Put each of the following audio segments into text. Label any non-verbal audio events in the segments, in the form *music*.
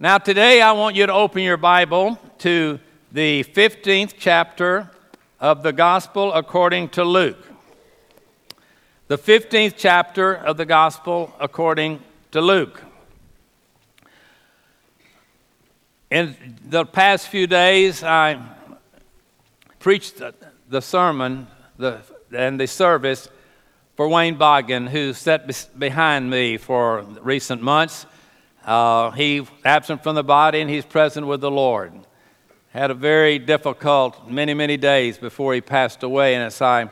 Now, today I want you to open your Bible to the 15th chapter of the Gospel according to Luke. The 15th chapter of the Gospel according to Luke. In the past few days, I preached the sermon and the service for Wayne Boggin, who sat behind me for recent months. Uh, he's absent from the body and he's present with the Lord. Had a very difficult many, many days before he passed away. And as I,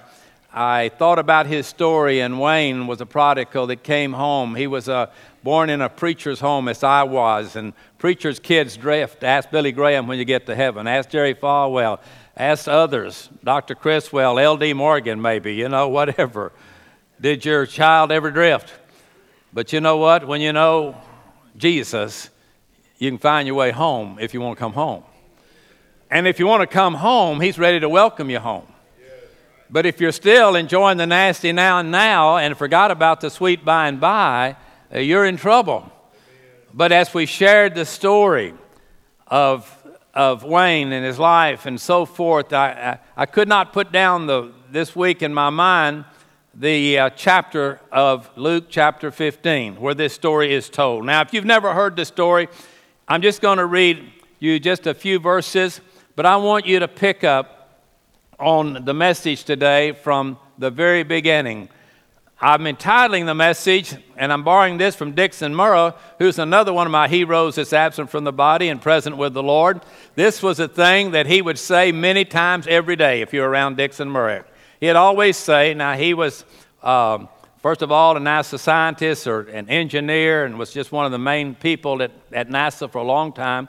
I thought about his story, and Wayne was a prodigal that came home. He was uh, born in a preacher's home, as I was. And preacher's kids drift. Ask Billy Graham when you get to heaven. Ask Jerry Falwell. Ask others. Dr. Criswell, L.D. Morgan, maybe, you know, whatever. Did your child ever drift? But you know what? When you know Jesus, you can find your way home if you want to come home. And if you want to come home, He's ready to welcome you home. But if you're still enjoying the nasty now and now and forgot about the sweet by and by, uh, you're in trouble. But as we shared the story of, of Wayne and his life and so forth, I, I, I could not put down the, this week in my mind the uh, chapter of Luke, chapter 15, where this story is told. Now, if you've never heard the story, I'm just going to read you just a few verses, but I want you to pick up on the message today from the very beginning. I'm entitling the message, and I'm borrowing this from Dixon Murrow, who's another one of my heroes that's absent from the body and present with the Lord. This was a thing that he would say many times every day if you're around Dixon Murrow. He'd always say, now he was, um, first of all, a NASA scientist or an engineer and was just one of the main people at, at NASA for a long time.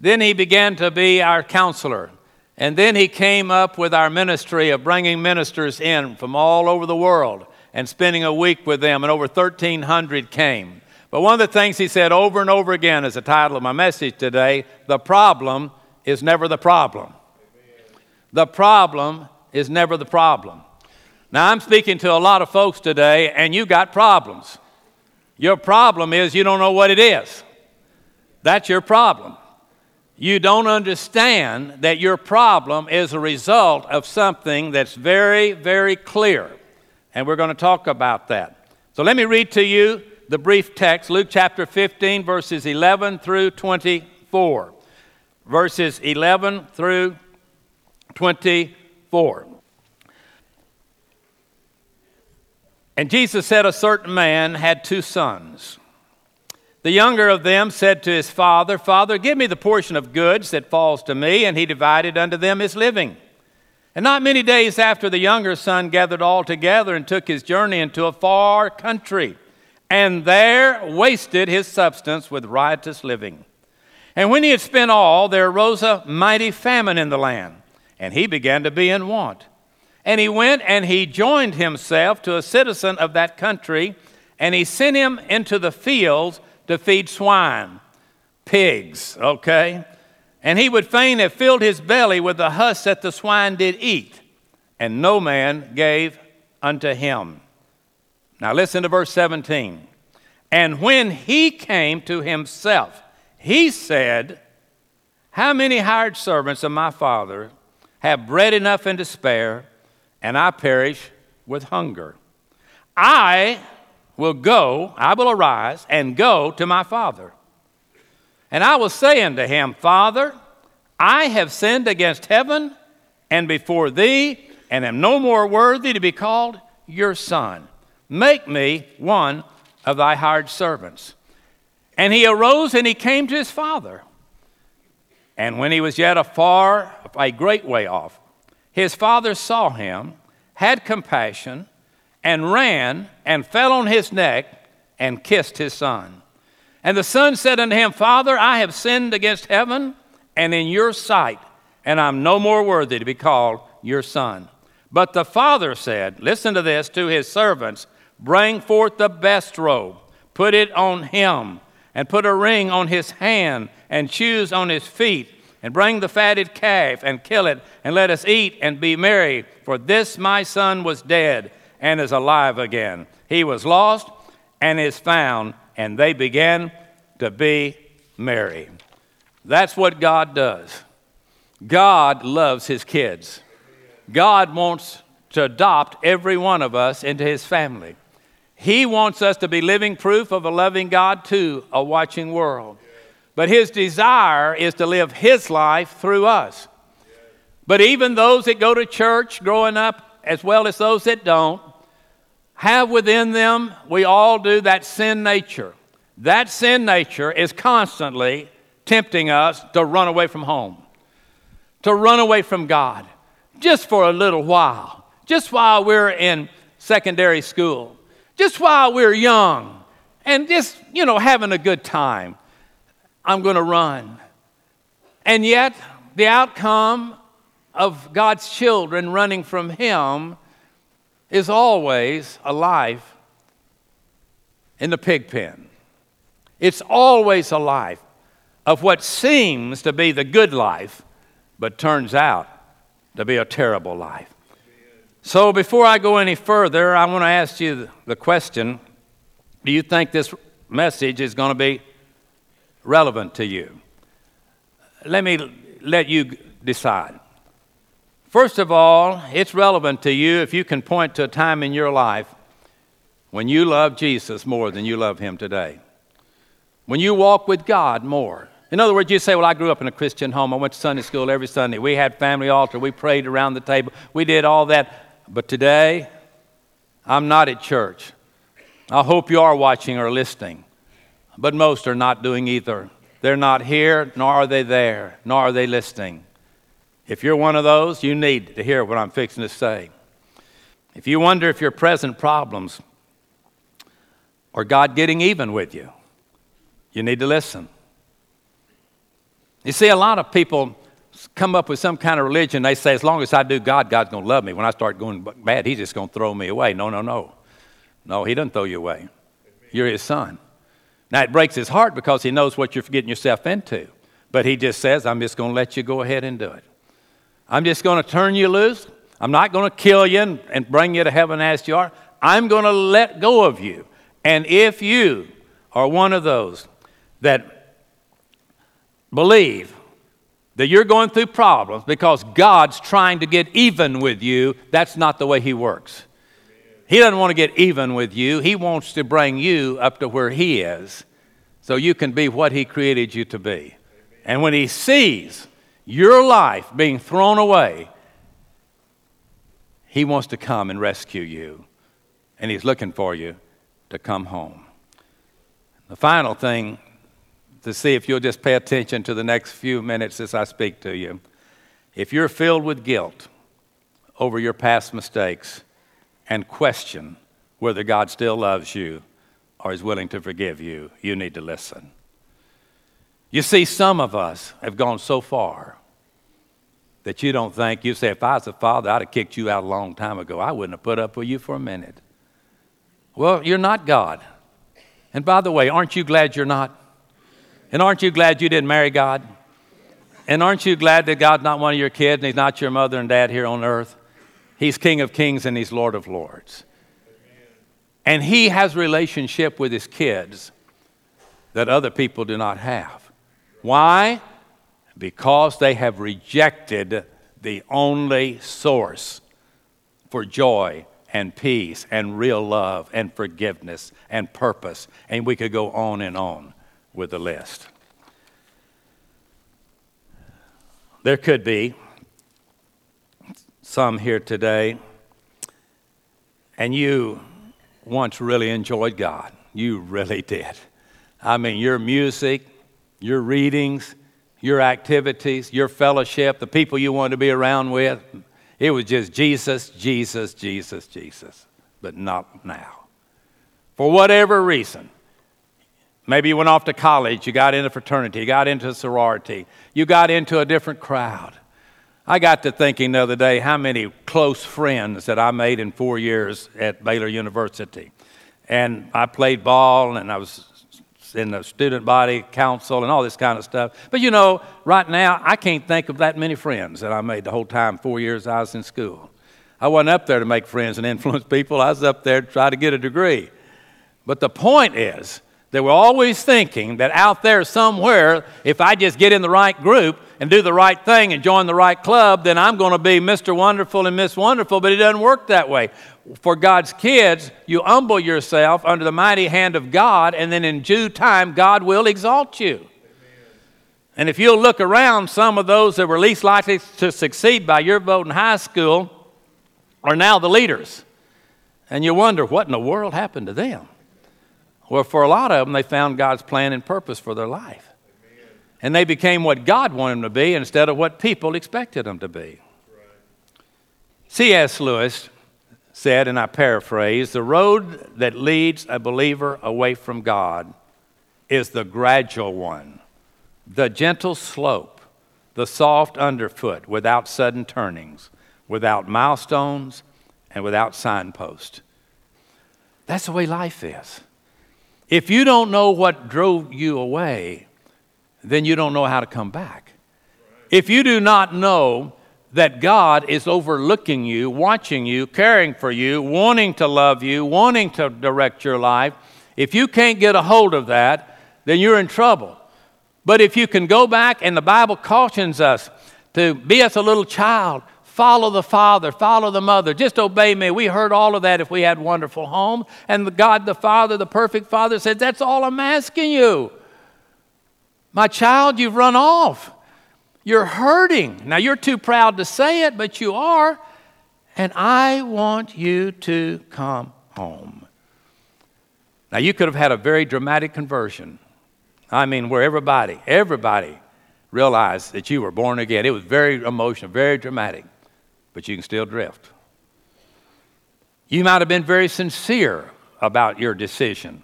Then he began to be our counselor. And then he came up with our ministry of bringing ministers in from all over the world and spending a week with them, and over 1,300 came. But one of the things he said over and over again is the title of my message today the problem is never the problem. The problem is never the problem. Now, I'm speaking to a lot of folks today, and you got problems. Your problem is you don't know what it is. That's your problem. You don't understand that your problem is a result of something that's very, very clear. And we're going to talk about that. So let me read to you the brief text Luke chapter 15, verses 11 through 24. Verses 11 through 24. 4. And Jesus said, A certain man had two sons. The younger of them said to his father, Father, give me the portion of goods that falls to me. And he divided unto them his living. And not many days after, the younger son gathered all together and took his journey into a far country, and there wasted his substance with riotous living. And when he had spent all, there arose a mighty famine in the land and he began to be in want. And he went and he joined himself to a citizen of that country, and he sent him into the fields to feed swine, pigs, okay? And he would fain have filled his belly with the husk that the swine did eat, and no man gave unto him. Now listen to verse 17. And when he came to himself, he said, How many hired servants of my father have bread enough and to spare, and I perish with hunger. I will go, I will arise and go to my father. And I will say unto him, Father, I have sinned against heaven and before thee, and am no more worthy to be called your son. Make me one of thy hired servants. And he arose and he came to his father. And when he was yet a a great way off, his father saw him, had compassion, and ran and fell on his neck and kissed his son. And the son said unto him, Father, I have sinned against heaven and in your sight, and I'm no more worthy to be called your son. But the father said, Listen to this, to his servants, Bring forth the best robe, put it on him, and put a ring on his hand and shoes on his feet, and bring the fatted calf and kill it, and let us eat and be merry. For this my son was dead and is alive again. He was lost and is found, and they began to be merry. That's what God does. God loves his kids. God wants to adopt every one of us into his family. He wants us to be living proof of a loving God to a watching world. But his desire is to live his life through us. But even those that go to church growing up, as well as those that don't, have within them, we all do, that sin nature. That sin nature is constantly tempting us to run away from home, to run away from God, just for a little while, just while we're in secondary school, just while we're young, and just, you know, having a good time. I'm going to run. And yet, the outcome of God's children running from Him is always a life in the pig pen. It's always a life of what seems to be the good life, but turns out to be a terrible life. So, before I go any further, I want to ask you the question Do you think this message is going to be relevant to you? Let me let you decide. First of all, it's relevant to you if you can point to a time in your life when you love Jesus more than you love Him today. When you walk with God more. In other words, you say, Well, I grew up in a Christian home. I went to Sunday school every Sunday. We had family altar. We prayed around the table. We did all that. But today, I'm not at church. I hope you are watching or listening. But most are not doing either. They're not here, nor are they there, nor are they listening. If you're one of those, you need to hear what I'm fixing to say. If you wonder if your present problems are God getting even with you, you need to listen. You see, a lot of people come up with some kind of religion. They say, as long as I do God, God's going to love me. When I start going bad, He's just going to throw me away. No, no, no. No, He doesn't throw you away. You're His son. Now, it breaks His heart because He knows what you're getting yourself into. But He just says, I'm just going to let you go ahead and do it. I'm just going to turn you loose. I'm not going to kill you and, and bring you to heaven as you are. I'm going to let go of you. And if you are one of those that believe that you're going through problems because God's trying to get even with you, that's not the way He works. He doesn't want to get even with you, He wants to bring you up to where He is so you can be what He created you to be. And when He sees your life being thrown away, He wants to come and rescue you. And He's looking for you to come home. The final thing to see if you'll just pay attention to the next few minutes as I speak to you. If you're filled with guilt over your past mistakes and question whether God still loves you or is willing to forgive you, you need to listen. You see, some of us have gone so far that you don't think, you say, if I was a father, I'd have kicked you out a long time ago. I wouldn't have put up with you for a minute. Well, you're not God. And by the way, aren't you glad you're not? And aren't you glad you didn't marry God? And aren't you glad that God's not one of your kids and He's not your mother and dad here on earth? He's King of kings and He's Lord of lords. And He has relationship with His kids that other people do not have. Why? Because they have rejected the only source for joy and peace and real love and forgiveness and purpose. And we could go on and on with the list. There could be some here today, and you once really enjoyed God. You really did. I mean, your music, your readings, your activities, your fellowship, the people you wanted to be around with. It was just Jesus, Jesus, Jesus, Jesus, but not now. For whatever reason, maybe you went off to college, you got into fraternity, you got into sorority, you got into a different crowd. I got to thinking the other day how many close friends that I made in four years at Baylor University. And I played ball and I was in the student body council and all this kind of stuff. But you know, right now, I can't think of that many friends that I made the whole time, four years I was in school. I wasn't up there to make friends and influence people, I was up there to try to get a degree. But the point is They were always thinking that out there somewhere, if I just get in the right group and do the right thing and join the right club, then I'm going to be Mr. Wonderful and Miss Wonderful. But it doesn't work that way. For God's kids, you humble yourself under the mighty hand of God, and then in due time, God will exalt you. And if you'll look around, some of those that were least likely to succeed by your vote in high school are now the leaders. And you wonder, what in the world happened to them? Well, for a lot of them, they found God's plan and purpose for their life. And they became what God wanted them to be instead of what people expected them to be. C.S. Lewis said, and I paraphrase, the road that leads a believer away from God is the gradual one the gentle slope, the soft underfoot without sudden turnings, without milestones, and without signposts. That's the way life is. If you don't know what drove you away, then you don't know how to come back. If you do not know that God is overlooking you, watching you, caring for you, wanting to love you, wanting to direct your life, if you can't get a hold of that, then you're in trouble. But if you can go back, and the Bible cautions us to be as a little child, follow the father, follow the mother, just obey me. We heard all of that if we had wonderful home. And God the Father, the perfect Father, said, That's all I'm asking you. My child, you've run off. You're hurting. Now, you're too proud to say it, but you are. And I want you to come home. Now, you could have had a very dramatic conversion. I mean, where everybody, everybody realized that you were born again. It was very emotional, very dramatic, but you can still drift. You might have been very sincere about your decision,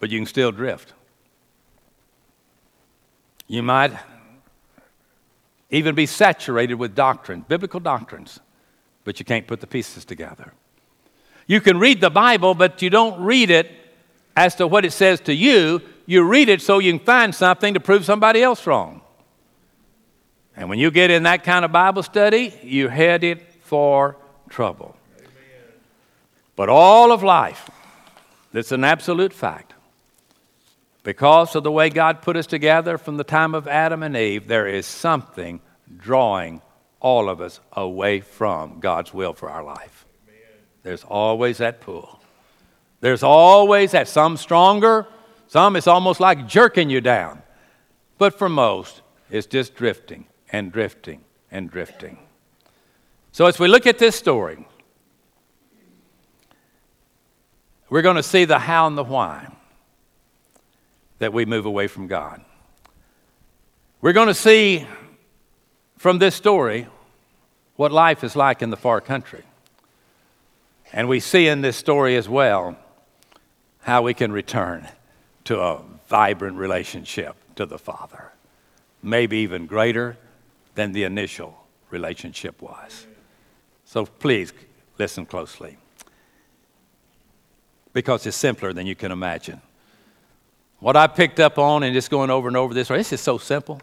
but you can still drift. You might even be saturated with doctrine, biblical doctrines, but you can't put the pieces together. You can read the Bible, but you don't read it as to what it says to you, you read it so you can find something to prove somebody else wrong. And when you get in that kind of Bible study, you're headed for trouble. Amen. But all of life, that's an absolute fact. Because of the way God put us together from the time of Adam and Eve, there is something drawing all of us away from God's will for our life. Amen. There's always that pull. There's always that. Some stronger, some it's almost like jerking you down. But for most, it's just drifting and drifting and drifting. So as we look at this story, we're going to see the how and the why that we move away from God. We're going to see from this story what life is like in the far country. And we see in this story as well how we can return to a vibrant relationship to the Father, maybe even greater than the initial relationship was. So please listen closely because it's simpler than you can imagine. What I picked up on and just going over and over this, this is so simple.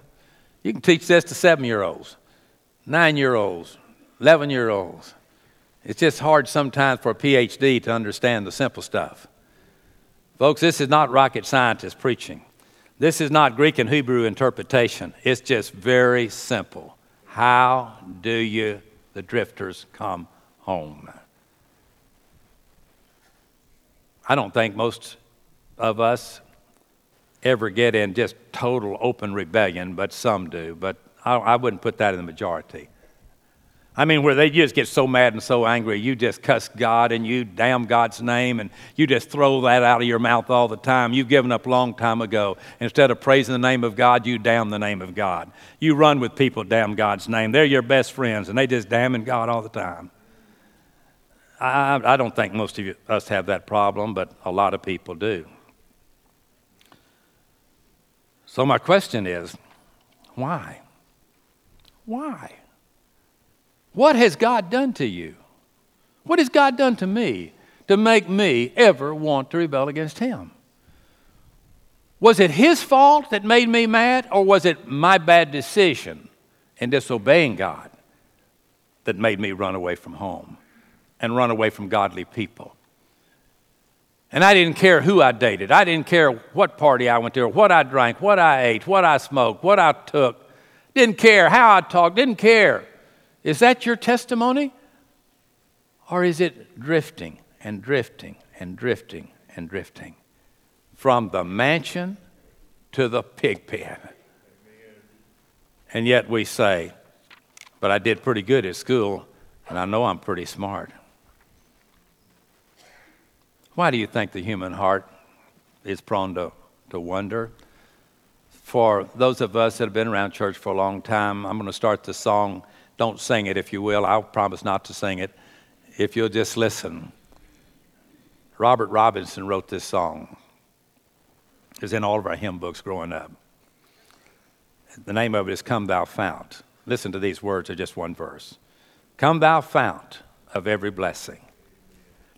You can teach this to seven year olds, nine year olds, 11 year olds. It's just hard sometimes for a PhD to understand the simple stuff. Folks, this is not rocket scientist preaching. This is not Greek and Hebrew interpretation. It's just very simple. How do you, the drifters, come home? I don't think most of us ever get in just total open rebellion, but some do. But I, I wouldn't put that in the majority. I mean, where they just get so mad and so angry, you just cuss God and you damn God's name and you just throw that out of your mouth all the time. You've given up a long time ago. Instead of praising the name of God, you damn the name of God. You run with people damn God's name. They're your best friends and they just damning God all the time. I, I don't think most of you, us have that problem, but a lot of people do. So, my question is why? Why? What has God done to you? What has God done to me to make me ever want to rebel against Him? Was it His fault that made me mad, or was it my bad decision in disobeying God that made me run away from home and run away from godly people? And I didn't care who I dated. I didn't care what party I went to, or what I drank, what I ate, what I smoked, what I took. Didn't care how I talked, didn't care. Is that your testimony? Or is it drifting and drifting and drifting and drifting from the mansion to the pig pen? And yet we say, but I did pretty good at school, and I know I'm pretty smart. Why do you think the human heart is prone to, to wonder? For those of us that have been around church for a long time, I'm going to start the song. Don't sing it if you will. I'll promise not to sing it if you'll just listen. Robert Robinson wrote this song. It was in all of our hymn books growing up. The name of it is Come Thou Fount. Listen to these words of just one verse. Come Thou Fount of every blessing.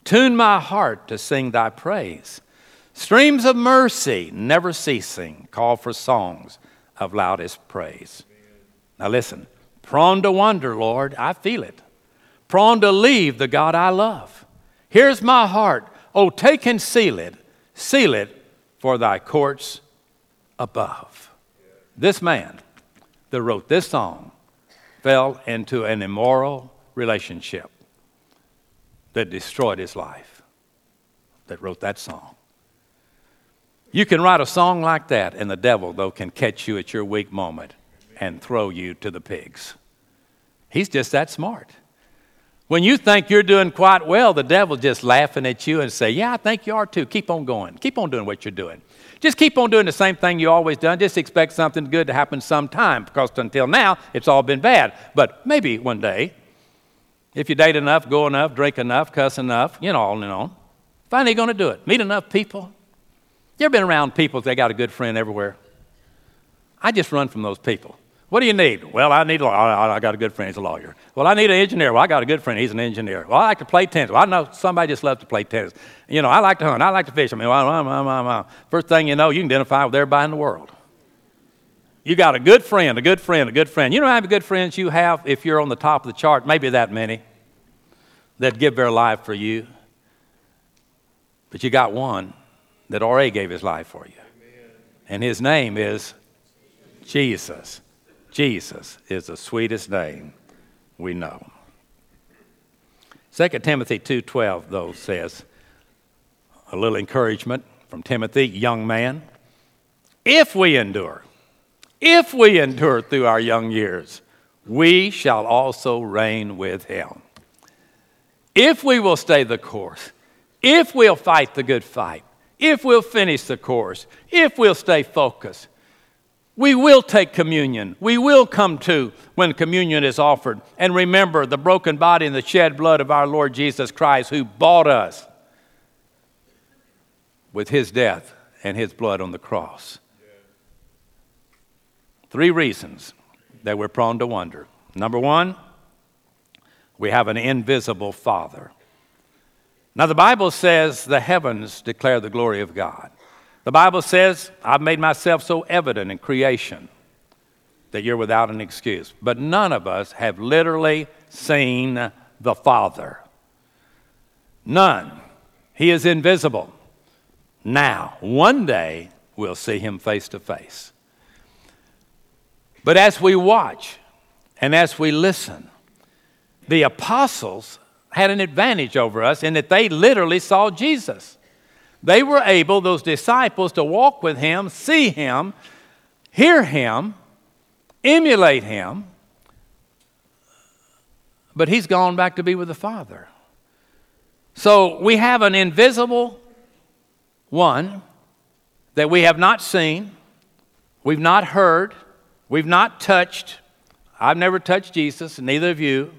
Tune my heart to sing thy praise. Streams of mercy, never ceasing, call for songs of loudest praise. Now listen, prone to wonder, Lord, I feel it. Prone to leave the God I love. Here's my heart. Oh, take and seal it, seal it for thy courts above. This man that wrote this song fell into an immoral relationship that destroyed his life, that wrote that song. You can write a song like that, and the devil, though, can catch you at your weak moment and throw you to the pigs. He's just that smart. When you think you're doing quite well, the devil's just laughing at you and say, Yeah, I think you are too. Keep on going. Keep on doing what you're doing. Just keep on doing the same thing you always done. Just expect something good to happen sometime because until now, it's all been bad. But maybe one day if you date enough, go enough, drink enough, cuss enough, you know, on and on. Finally, going to do it. Meet enough people. You ever been around people They got a good friend everywhere? I just run from those people. What do you need? Well, I need a lawyer. I got a good friend. He's a lawyer. Well, I need an engineer. Well, I got a good friend. He's an engineer. Well, I like to play tennis. Well, I know somebody just loves to play tennis. You know, I like to hunt. I like to fish. I mean, well, well, well, well, first thing you know, you can identify with everybody in the world. You got a good friend, a good friend, a good friend. You know how many good friends you have if you're on the top of the chart? Maybe that many that give their life for you. But you got one that already gave his life for you. And his name is Jesus. Jesus is the sweetest name we know. 2 Timothy 2:12 though says a little encouragement from Timothy, young man, if we endure if we endure through our young years, we shall also reign with him. If we will stay the course, if we'll fight the good fight, if we'll finish the course, if we'll stay focused, we will take communion. We will come to when communion is offered and remember the broken body and the shed blood of our Lord Jesus Christ who bought us with his death and his blood on the cross. Three reasons that we're prone to wonder. Number one, we have an invisible Father. Now, the Bible says the heavens declare the glory of God. The Bible says, I've made myself so evident in creation that you're without an excuse. But none of us have literally seen the Father. None. He is invisible. Now, one day, we'll see him face to face. But as we watch and as we listen, the apostles had an advantage over us in that they literally saw Jesus. They were able, those disciples, to walk with him, see him, hear him, emulate him, but he's gone back to be with the Father. So we have an invisible one that we have not seen, we've not heard, We've not touched, I've never touched Jesus, neither of you,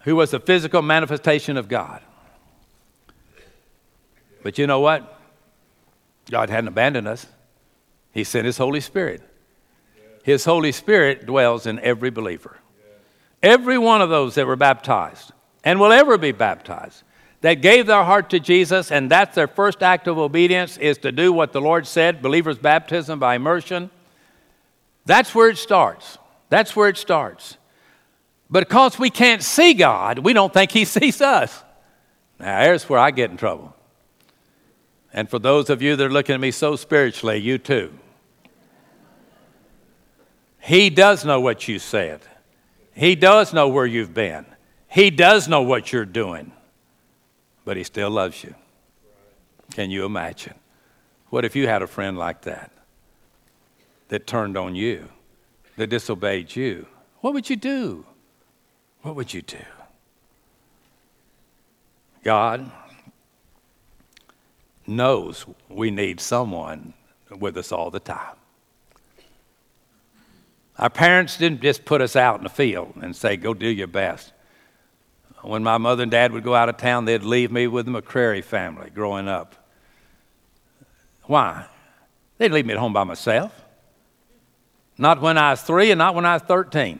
who was the physical manifestation of God. But you know what? God hadn't abandoned us, He sent His Holy Spirit. His Holy Spirit dwells in every believer. Every one of those that were baptized and will ever be baptized that gave their heart to Jesus, and that's their first act of obedience, is to do what the Lord said believers' baptism by immersion. That's where it starts. That's where it starts. But because we can't see God, we don't think He *laughs* sees us. Now, here's where I get in trouble. And for those of you that are looking at me so spiritually, you too. He does know what you said. He does know where you've been. He does know what you're doing. But He still loves you. Can you imagine? What if you had a friend like that that turned on you, that disobeyed you? What would you do? What would you do? God knows we need someone with us all the time. Our parents didn't just put us out in the field and say, go do your best. When my mother and dad would go out of town, they'd leave me with the McCrary family growing up. Why? They'd leave me at home by myself. Not when I was three and not when I was 13.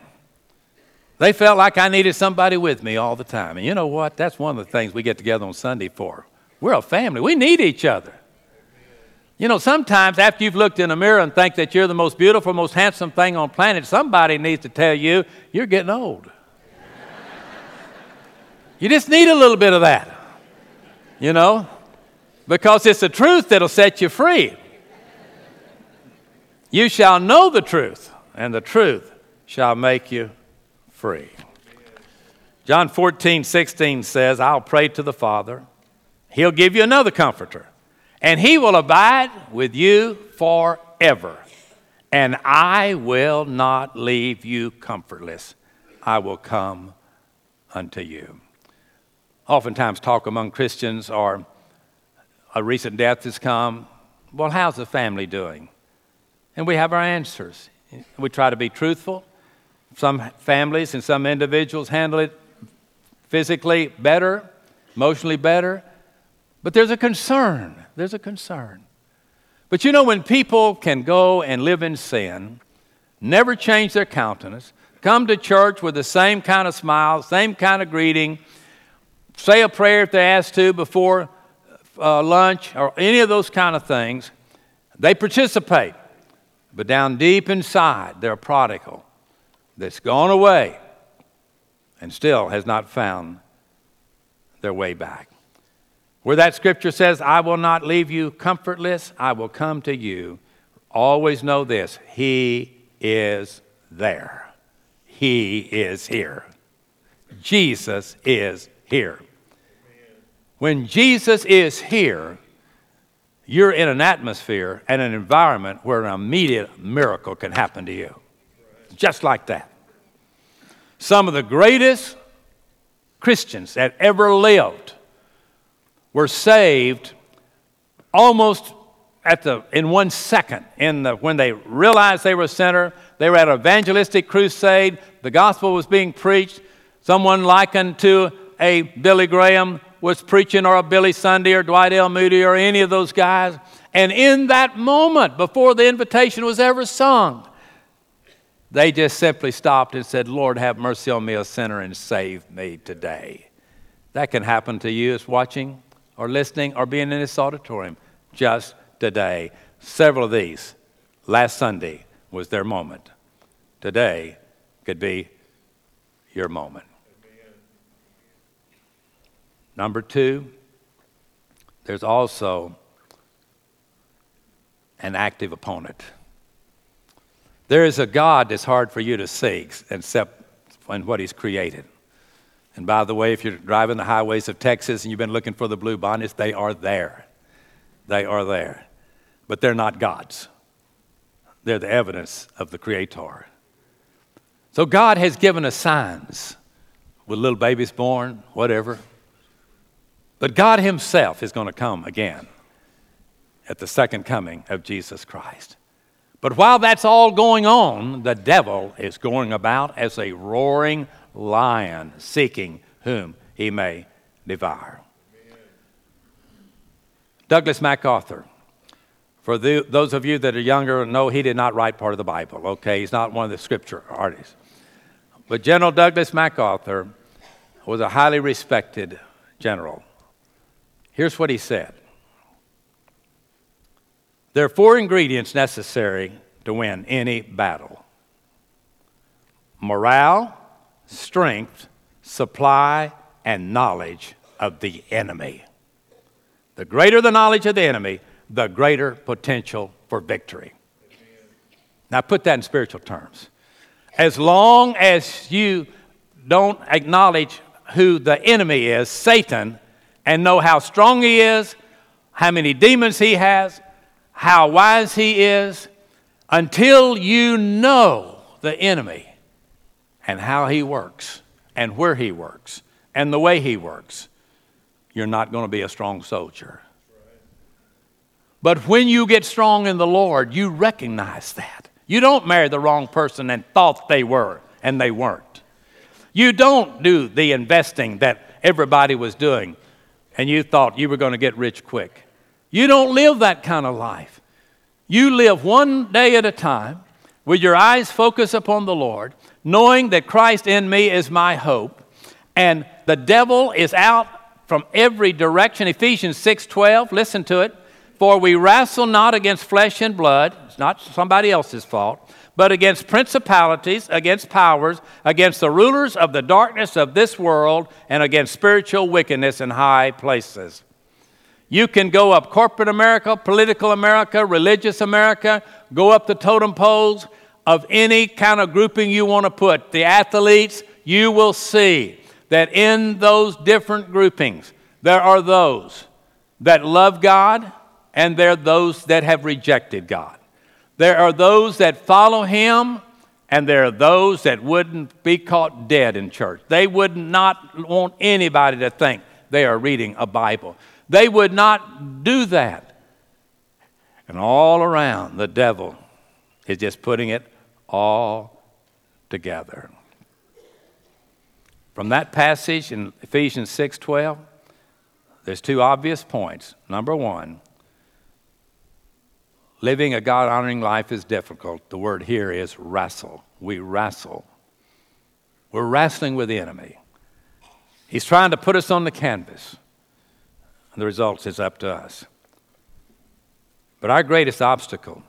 They felt like I needed somebody with me all the time. And you know what? That's one of the things we get together on Sunday for. We're a family, we need each other. You know, sometimes after you've looked in a mirror and think that you're the most beautiful, most handsome thing on planet, somebody needs to tell you you're getting old. *laughs* you just need a little bit of that, you know, because it's the truth that'll set you free. You shall know the truth, and the truth shall make you free. John 14, 16 says, I'll pray to the Father. He'll give you another comforter, and he will abide with you forever. And I will not leave you comfortless. I will come unto you. Oftentimes, talk among Christians or a recent death has come. Well, how's the family doing? And we have our answers. We try to be truthful. Some families and some individuals handle it physically better, emotionally better, but there's a concern. There's a concern. But you know, when people can go and live in sin, never change their countenance, come to church with the same kind of smile, same kind of greeting, say a prayer if they're asked to before uh, lunch, or any of those kind of things, they participate. But down deep inside, they're a prodigal that's gone away and still has not found their way back. Where that scripture says, I will not leave you comfortless, I will come to you. Always know this He is there. He is here. Jesus is here. When Jesus is here, you're in an atmosphere and an environment where an immediate miracle can happen to you. Just like that. Some of the greatest Christians that ever lived were saved almost at the in one second in the when they realized they were a sinner they were at an evangelistic crusade the gospel was being preached someone likened to a billy graham was preaching or a billy sunday or dwight l. Moody or any of those guys and in that moment before the invitation was ever sung they just simply stopped and said lord have mercy on me a sinner and save me today. That can happen to you as watching or listening or being in this auditorium just today. Several of these last Sunday was their moment. Today could be your moment. Number two, there's also an active opponent. There is a God that's hard for you to see except in what He's created. And by the way, if you're driving the highways of Texas and you've been looking for the blue bonnets, they are there. They are there. But they're not God's, they're the evidence of the Creator. So God has given us signs with little babies born, whatever. But God Himself is going to come again at the second coming of Jesus Christ. But while that's all going on, the devil is going about as a roaring lion seeking whom he may devour. Douglas MacArthur. For the, those of you that are younger, know he did not write part of the Bible, okay? He's not one of the scripture artists. But General Douglas MacArthur was a highly respected general. Here's what he said There are four ingredients necessary to win any battle morale, strength, supply, and knowledge of the enemy. The greater the knowledge of the enemy, the greater potential for victory. Now, put that in spiritual terms. As long as you don't acknowledge who the enemy is, Satan, and know how strong he is, how many demons he has, how wise he is, until you know the enemy and how he works and where he works and the way he works, you're not going to be a strong soldier. But when you get strong in the Lord, you recognize that. You don't marry the wrong person and thought they were, and they weren't. You don't do the investing that everybody was doing, and you thought you were going to get rich quick. You don't live that kind of life. You live one day at a time with your eyes focus upon the Lord, knowing that Christ in me is my hope, and the devil is out from every direction. Ephesians 6:12, listen to it. For we wrestle not against flesh and blood, it's not somebody else's fault, but against principalities, against powers, against the rulers of the darkness of this world, and against spiritual wickedness in high places. You can go up corporate America, political America, religious America, go up the totem poles of any kind of grouping you want to put. The athletes, you will see that in those different groupings, there are those that love God and there are those that have rejected God. There are those that follow him, and there are those that wouldn't be caught dead in church. They would not want anybody to think they are reading a Bible. They would not do that. And all around, the devil is just putting it all together. From that passage in Ephesians 6:12, there's two obvious points. Number 1, Living a God honoring life is difficult. The word here is wrestle. We wrestle. We're wrestling with the enemy. He's trying to put us on the canvas. And The results is up to us. But our greatest obstacle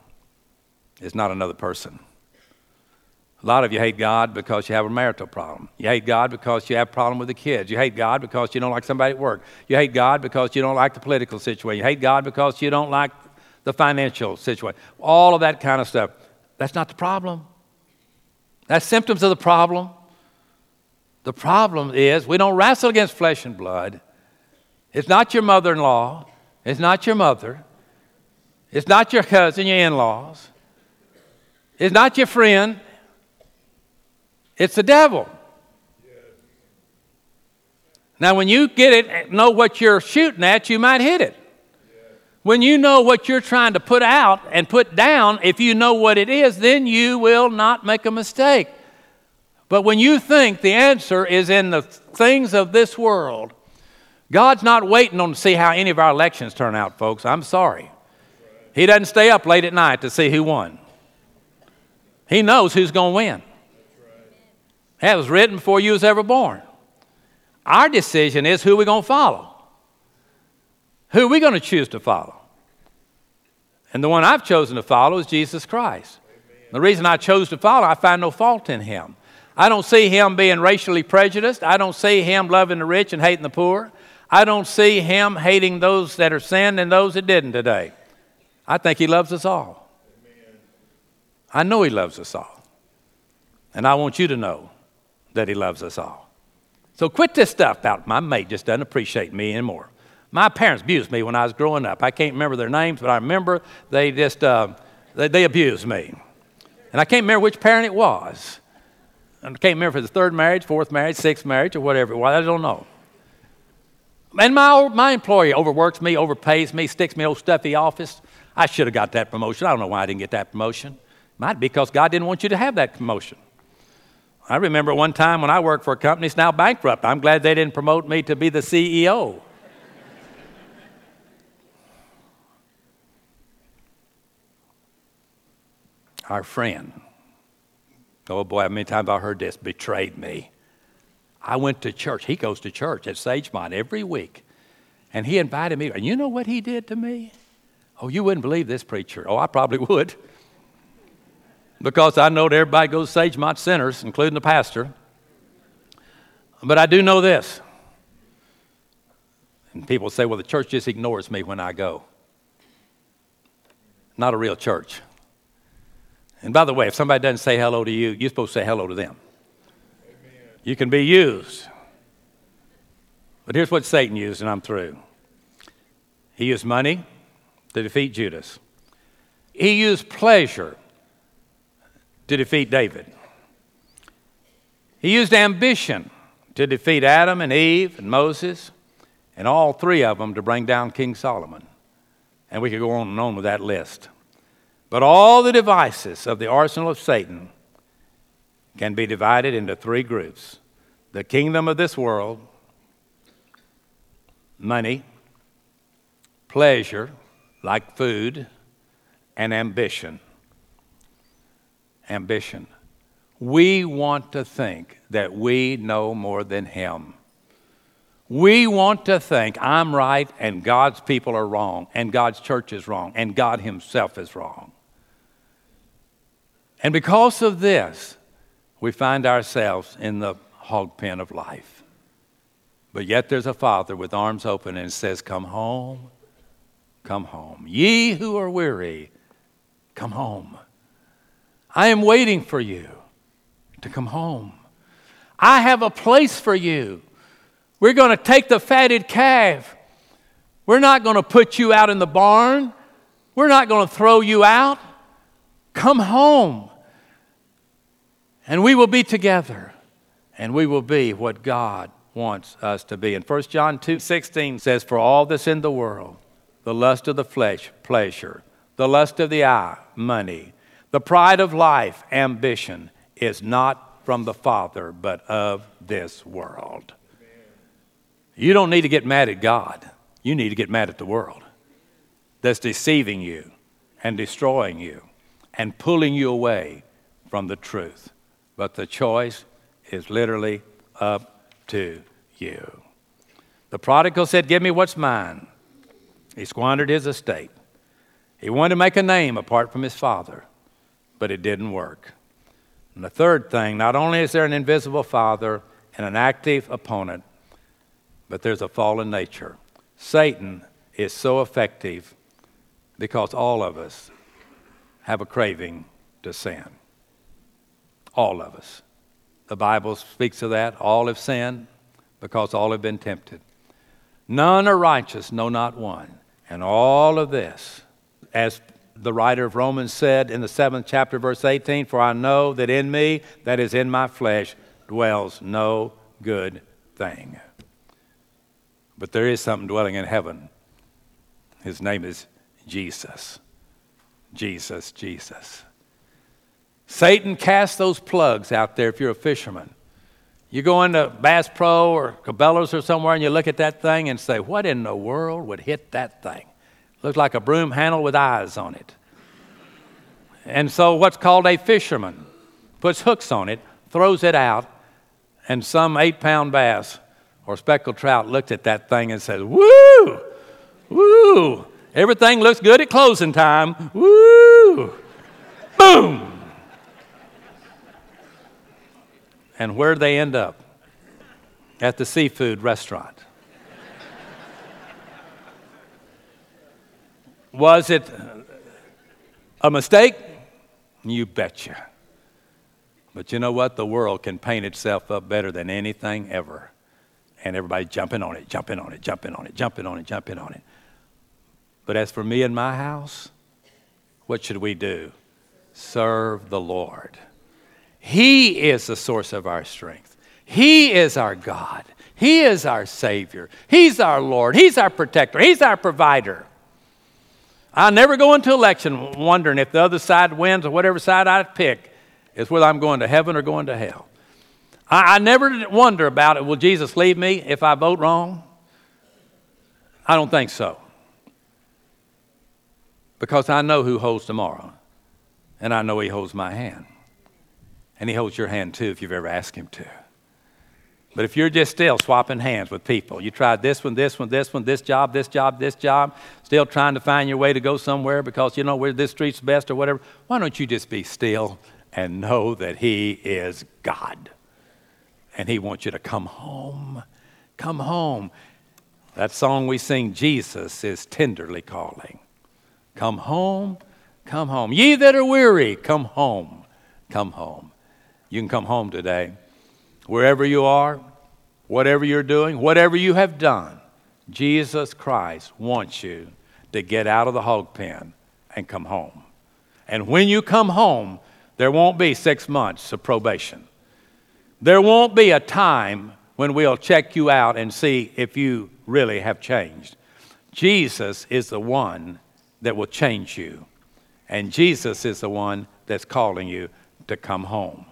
is not another person. A lot of you hate God because you have a marital problem. You hate God because you have a problem with the kids. You hate God because you don't like somebody at work. You hate God because you don't like the political situation. You hate God because you don't like the financial situation, all of that kind of stuff. That's not the problem. That's symptoms of the problem. The problem is we don't wrestle against flesh and blood. It's not your mother in law. It's not your mother. It's not your cousin, your in laws. It's not your friend. It's the devil. Now, when you get it, know what you're shooting at, you might hit it. When you know what you're trying to put out and put down, if you know what it is, then you will not make a mistake. But when you think the answer is in the things of this world, God's not waiting on to see how any of our elections turn out, folks. I'm sorry. He doesn't stay up late at night to see who won. He knows who's going to win. That was written before you was ever born. Our decision is who we're going to follow. Who are we going to choose to follow? And the one I've chosen to follow is Jesus Christ. Amen. The reason I chose to follow, I find no fault in him. I don't see him being racially prejudiced. I don't see him loving the rich and hating the poor. I don't see him hating those that are sinned and those that didn't today. I think he loves us all. Amen. I know he loves us all. And I want you to know that he loves us all. So quit this stuff out. My mate just doesn't appreciate me anymore. My parents abused me when I was growing up. I can't remember their names, but I remember they just uh, they, they, abused me. And I can't remember which parent it was. I can't remember if it was the third marriage, fourth marriage, sixth marriage, or whatever it was. I don't know. And my, my employer overworks me, overpays me, sticks me in old stuffy office. I should have got that promotion. I don't know why I didn't get that promotion. Might be because God didn't want you to have that promotion. I remember one time when I worked for a company, it's now bankrupt. I'm glad they didn't promote me to be the CEO. our friend, oh boy, how many times I heard this, betrayed me. I went to church. He goes to church at Sagemont every week. And he invited me. And you know what he did to me? Oh, you wouldn't believe this preacher. Oh, I probably *laughs* would. Because I know that everybody goes to Sagemont sinners, including the pastor. But I do know this And people say, well, the church just ignores me when I go. Not a real church. And by the way, if somebody doesn't say hello to you, you're supposed to say hello to them. Amen. You can be used. But here's what Satan used, and I'm through. He used money to defeat Judas. He used pleasure to defeat David. He used ambition to defeat Adam and Eve and Moses, and all three of them to bring down King Solomon. And we could go on and on with that list. But all the devices of the arsenal of Satan can be divided into three groups the kingdom of this world, money, pleasure, like food, and ambition. Ambition. We want to think that we know more than Him. We want to think I'm right and God's people are wrong, and God's church is wrong, and God Himself is wrong. And because of this, we find ourselves in the hog pen of life. But yet there's a father with arms open and says, Come home, come home. Ye who are weary, come home. I am waiting for you to come home. I have a place for you. We're going to take the fatted calf. We're not going to put you out in the barn. We're not going to throw you out. Come home. And we will be together. And we will be what God wants us to be. And 1 John 2 16 says, For all that's in the world, the lust of the flesh, pleasure, the lust of the eye, money, the pride of life, ambition, is not from the Father, but of this world. You don't need to get mad at God. You need to get mad at the world that's deceiving you and destroying you and pulling you away from the truth. But the choice is literally up to you. The prodigal said, Give me what's mine. He squandered his estate. He wanted to make a name apart from his father, but it didn't work. And the third thing, not only is there an invisible father and an active opponent, but there's a fallen nature. Satan is so effective because all of us have a craving to sin. All of us. The Bible speaks of that. All have sinned because all have been tempted. None are righteous, no, not one. And all of this, as the writer of Romans said in the seventh chapter, verse 18, For I know that in me, that is in my flesh, dwells no good thing. But there is something dwelling in heaven. His name is Jesus. Jesus, Jesus. Satan cast those plugs out there if you're a fisherman. You go into Bass Pro or Cabela's or somewhere and you look at that thing and say, What in the world would hit that thing? Looks like a broom handle with eyes on it. And so, what's called a fisherman puts hooks on it, throws it out, and some eight pound bass or speckled trout looked at that thing and says, Woo! Woo! Everything looks good at closing time. Woo! Boom! And where they end up? At the seafood restaurant. Was it a mistake? You betcha. But you know what? The world can paint itself up better than anything ever. And everybody jumping on it, jumping on it, jumping on it, jumping on it, jumping on it. But as for me and my house, what should we do? Serve the Lord. He is the source of our strength. He is our God. He is our Savior. He's our Lord. He's our protector. He's our provider. I never go into election wondering if the other side wins or whatever side I pick is whether I'm going to heaven or going to hell. I, I never wonder about it. Will Jesus leave me if I vote wrong? I don't think so. Because I know who holds tomorrow, and I know He holds my hand. And He holds your hand too if you've ever asked Him to. But if you're just still swapping hands with people, you tried this one, this one, this one, this job, this job, this job, still trying to find your way to go somewhere because you know where this street's best or whatever, why don't you just be still and know that He is God? And He wants you to come home. Come home. That song we sing, Jesus is tenderly calling. Come home, come home. Ye that are weary, come home, come home. You can come home today. Wherever you are, whatever you're doing, whatever you have done, Jesus Christ wants you to get out of the hog pen and come home. And when you come home, there won't be six months of probation. There won't be a time when we'll check you out and see if you really have changed. Jesus is the one that will change you. And Jesus is the one that's calling you to come home.